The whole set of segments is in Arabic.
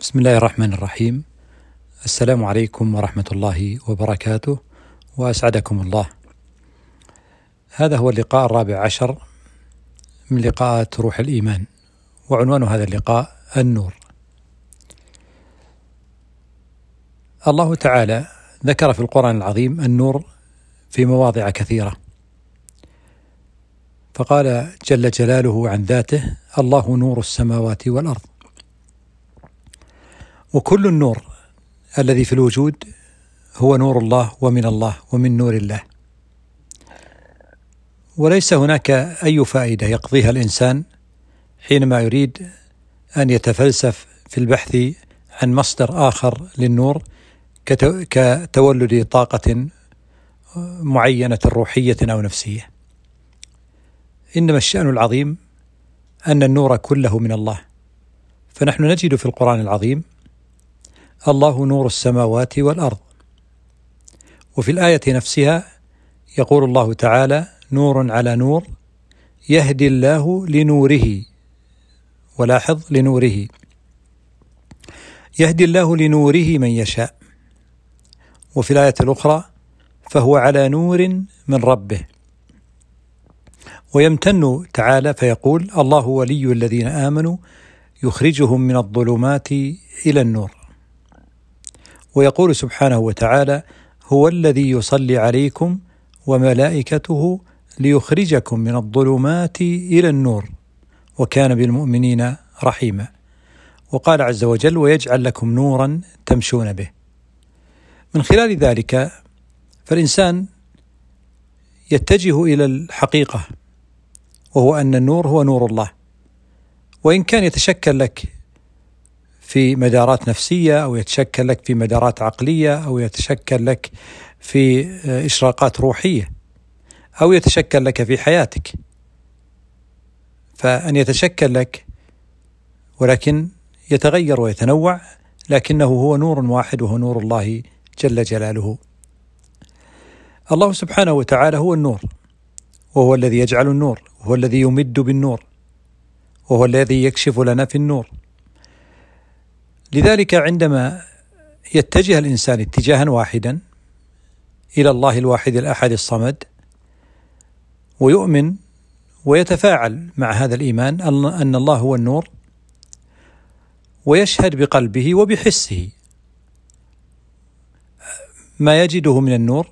بسم الله الرحمن الرحيم السلام عليكم ورحمة الله وبركاته وأسعدكم الله هذا هو اللقاء الرابع عشر من لقاءات روح الإيمان وعنوان هذا اللقاء النور الله تعالى ذكر في القرآن العظيم النور في مواضع كثيرة فقال جل جلاله عن ذاته الله نور السماوات والأرض وكل النور الذي في الوجود هو نور الله ومن الله ومن نور الله. وليس هناك أي فائدة يقضيها الإنسان حينما يريد أن يتفلسف في البحث عن مصدر آخر للنور كتولد طاقة معينة روحية أو نفسية. إنما الشأن العظيم أن النور كله من الله. فنحن نجد في القرآن العظيم الله نور السماوات والأرض. وفي الآية نفسها يقول الله تعالى نور على نور يهدي الله لنوره. ولاحظ لنوره. يهدي الله لنوره من يشاء. وفي الآية الأخرى فهو على نور من ربه. ويمتن تعالى فيقول الله ولي الذين آمنوا يخرجهم من الظلمات إلى النور. ويقول سبحانه وتعالى هو الذي يصلي عليكم وملائكته ليخرجكم من الظلمات إلى النور وكان بالمؤمنين رحيما وقال عز وجل ويجعل لكم نورا تمشون به من خلال ذلك فالإنسان يتجه إلى الحقيقة وهو أن النور هو نور الله. وإن كان يتشكل لك في مدارات نفسية أو يتشكل لك في مدارات عقلية أو يتشكل لك في آه، إشراقات روحية أو يتشكل لك في حياتك. فأن يتشكل لك ولكن يتغير ويتنوع لكنه هو نور واحد وهو نور الله جل جلاله. الله سبحانه وتعالى هو النور وهو الذي يجعل النور وهو الذي يمد بالنور وهو الذي يكشف لنا في النور. لذلك عندما يتجه الإنسان اتجاها واحدا إلى الله الواحد الأحد الصمد ويؤمن ويتفاعل مع هذا الإيمان أن الله هو النور ويشهد بقلبه وبحسه. ما يجده من النور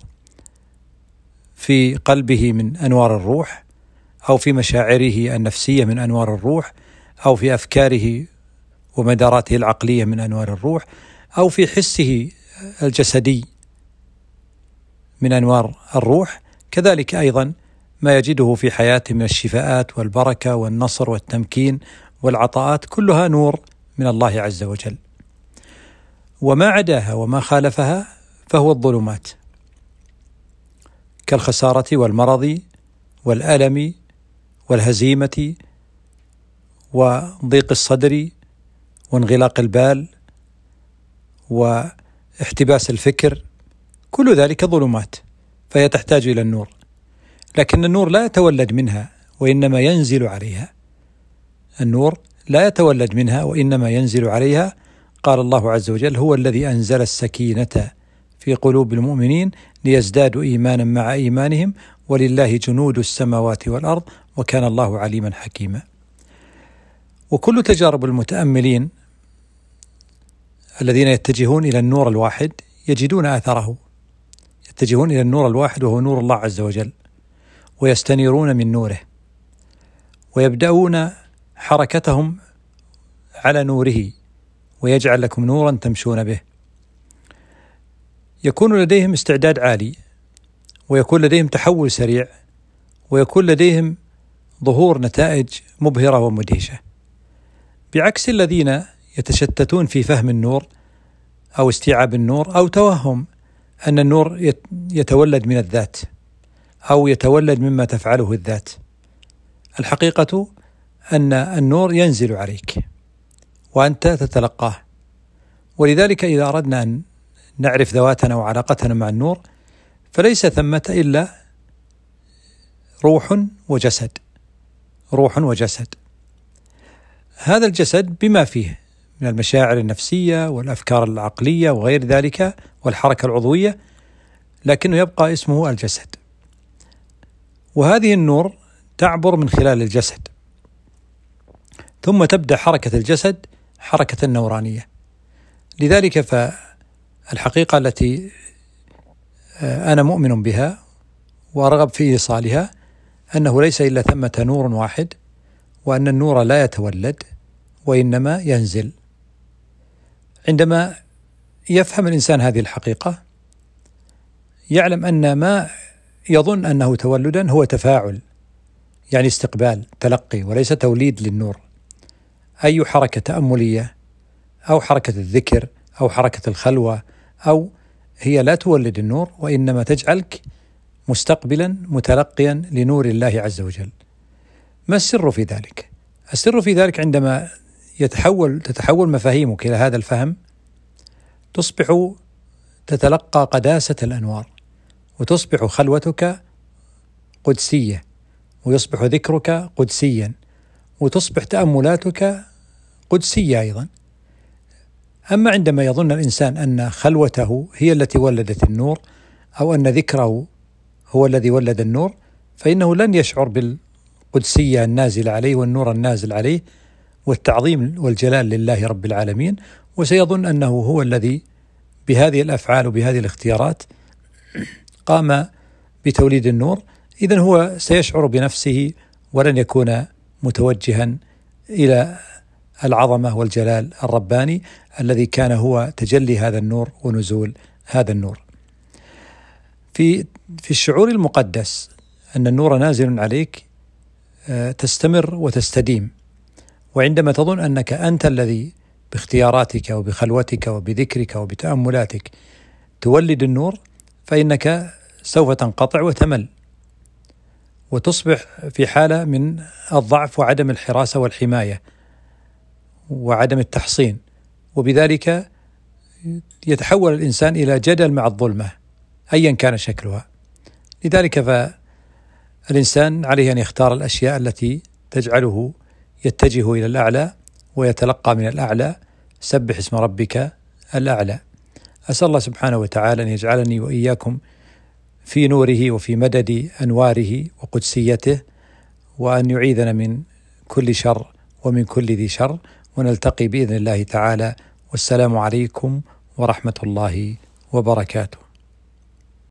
في قلبه من أنوار الروح أو في مشاعره النفسية من أنوار الروح أو في أفكاره ومداراته العقلية من أنوار الروح أو في حسه الجسدي من أنوار الروح كذلك أيضا ما يجده في حياته من الشفاءات والبركة والنصر والتمكين والعطاءات كلها نور من الله عز وجل. وما عداها وما خالفها فهو الظلمات. كالخسارة والمرض والألم والهزيمة وضيق الصدر وانغلاق البال واحتباس الفكر كل ذلك ظلمات فهي تحتاج إلى النور. لكن النور لا يتولد منها وإنما ينزل عليها. النور لا يتولد منها وإنما ينزل عليها. قال الله عز وجل هو الذي أنزل السكينة في قلوب المؤمنين ليزدادوا إيمانا مع إيمانهم ولله جنود السماوات والأرض وكان الله عليما حكيما. وكل تجارب المتأملين الذين يتجهون إلى النور الواحد يجدون اثره يتجهون إلى النور الواحد وهو نور الله عز وجل ويستنيرون من نوره ويبدأون حركتهم على نوره ويجعل لكم نورا تمشون به. يكون لديهم استعداد عالي ويكون لديهم تحول سريع ويكون لديهم ظهور نتائج مبهرة ومدهشة. بعكس الذين يتشتتون في فهم النور أو استيعاب النور أو توهم أن النور يتولد من الذات أو يتولد مما تفعله الذات. الحقيقة أن النور ينزل عليك وأنت تتلقاه. ولذلك إذا أردنا أن نعرف ذواتنا وعلاقتنا مع النور فليس ثمة إلا روح وجسد. روح وجسد. هذا الجسد بما فيه من المشاعر النفسية والأفكار العقلية وغير ذلك والحركة العضوية لكنه يبقى اسمه الجسد. وهذه النور تعبر من خلال الجسد. ثم تبدأ حركة الجسد حركة نورانية. لذلك فالحقيقة التي آه، أنا مؤمن بها وأرغب في إيصالها أنه ليس إلا ثمة نور واحد وأن النور لا يتولد وإنما ينزل. عندما يفهم الإنسان هذه الحقيقة يعلم أن ما يظن أنه تولدا هو تفاعل يعني استقبال تلقي وليس توليد للنور. أي حركة تأملية أو حركة الذكر أو حركة الخلوة أو هي لا تولد النور وإنما تجعلك مستقبلا متلقيا لنور الله عز وجل. ما السر في ذلك؟ السر في ذلك عندما يتحول تتحول مفاهيمك إلى هذا الفهم تصبح تتلقى قداسة الأنوار وتصبح خلوتك قدسية ويصبح ذكرك قدسيا وتصبح تأملاتك قدسية أيضا. أما عندما يظن الإنسان أن خلوته هي التي ولدت النور أو أن ذكره هو الذي ولد النور فإنه لن يشعر بالقدسيه النازله عليه والنور النازل عليه والتعظيم والجلال لله رب العالمين وسيظن أنه هو الذي بهذه الأفعال وبهذه الاختيارات قام بتوليد النور اذا هو سيشعر بنفسه ولن يكون متوجها إلى العظمة والجلال الرباني الذي كان هو تجلي هذا النور ونزول هذا النور. في في الشعور المقدس أن النور نازل عليك تستمر وتستديم. وعندما تظن أنك أنت الذي باختياراتك وبخلوتك وبذكرك وبتأملاتك تولد النور فإنك سوف تنقطع وتمل. وتصبح في حالة من الضعف وعدم الحراسه والحماية وعدم التحصين. وبذلك يتحول الإنسان إلى جدل مع الظلمة ايا كان شكلها. لذلك فالانسان عليه أن يختار الأشياء التي تجعله يتجه إلى الأعلى ويتلقى من الأعلى. سبح اسم ربك الأعلى. أسأل الله سبحانه وتعالى أن يجعلني وإياكم في نوره وفي مدد أنواره وقدسيته وأن يعيذنا من كل شر ومن كل ذي شر ونلتقي بإذن الله تعالى. والسلام عليكم ورحمة الله وبركاته.